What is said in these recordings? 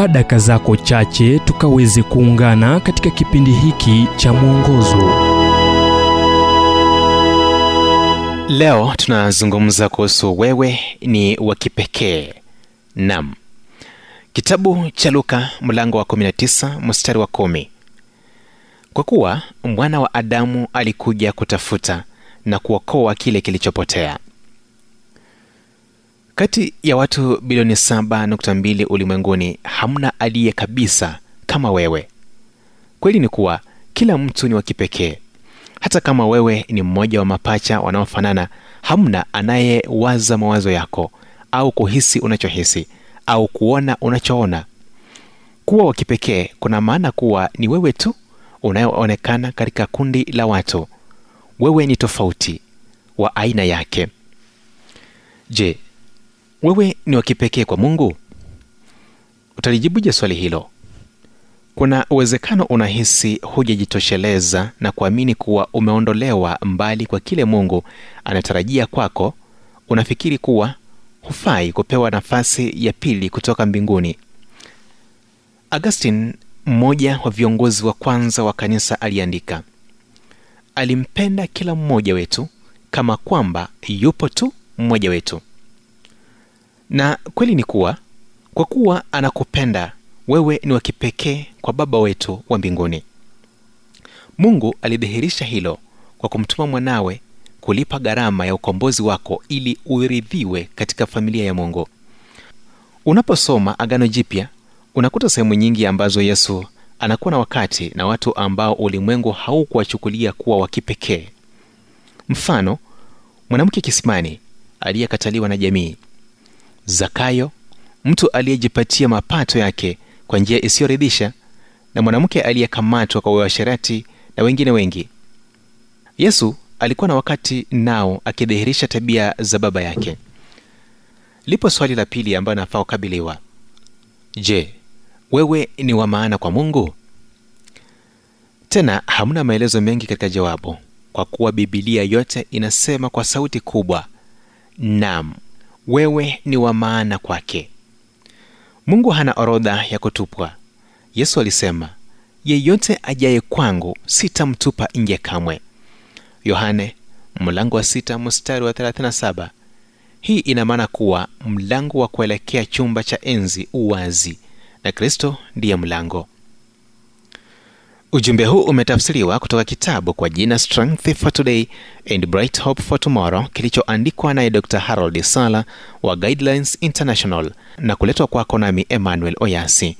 chukua daka zako chache tukaweze kuungana katika kipindi hiki cha mwongozo. Leo tunazungumza kuhusu wewe ni wa kipekee. Nam kitabu cha luka mlango wa 19 mstari wa 1 kwa kuwa mwana wa adamu alikuja kutafuta na kuokoa kile kilichopotea kati ya watu bilioni 7.2 ulimwenguni hamna aliye kabisa kama wewe. Kweli ni kuwa kila mtu ni wa kipekee. Hata kama wewe ni mmoja wa mapacha wanaofanana hamna anayewaza mawazo yako au kuhisi unachohisi au kuona unachoona. Kuwa wa kipekee kuna maana kuwa ni wewe tu unayoonekana katika kundi la watu. Wewe ni tofauti wa aina yake. Je wewe ni wa kipekee kwa mungu? Utalijibuje swali hilo. Kuna uwezekano unahisi hujajitosheleza na kuamini kuwa umeondolewa mbali kwa kile mungu anatarajia kwako. Unafikiri kuwa hufai kupewa nafasi ya pili kutoka mbinguni. Augustin mmoja wa viongozi wa kwanza wa kanisa aliandika alimpenda kila mmoja wetu kama kwamba yupo tu mmoja wetu na kweli ni kuwa kwa kuwa anakupenda wewe ni wa kipekee kwa baba wetu wa mbinguni. Mungu alidhihirisha hilo kwa kumtuma mwanawe kulipa gharama ya ukombozi wako ili uridhiwe katika familia ya mungu. Unaposoma agano jipya unakuta sehemu nyingi ambazo yesu anakuwa na wakati na watu ambao ulimwengu haukuwachukulia kuwa wa kipekee. Mfano mwanamke kisimani aliyekataliwa na jamii zakayo mtu aliyejipatia mapato yake kwa njia isiyoridhisha na mwanamke aliyekamatwa kwa uasherati na wengine wengi. Yesu alikuwa na wakati nao akidhihirisha tabia za baba yake. Lipo swali la pili ambayo nafaa kukabiliwa. Je wewe ni wa maana kwa mungu? Tena hamna maelezo mengi katika jawabu kwa kuwa bibilia yote inasema kwa sauti kubwa nam wewe ni wa maana kwake. Mungu hana orodha ya kutupwa. Yesu alisema yeyote ajaye kwangu sitamtupa nje kamwe. Yohane mlango wa sita mstari wa 37 hii ina maana kuwa mlango wa kuelekea chumba cha enzi uwazi na kristo ndiye mlango ujumbe huu umetafsiriwa kutoka kitabu kwa jina strength for today and bright hope for tomorrow kilichoandikwa naye dr harold sala wa guidelines international na kuletwa kwako nami emmanuel oyasi.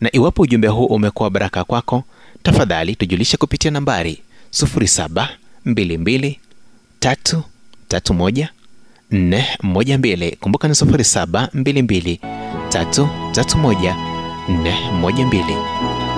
Na iwapo ujumbe huu umekuwa baraka kwako tafadhali tujulishe kupitia nambari 722 kumbuka ni 722 412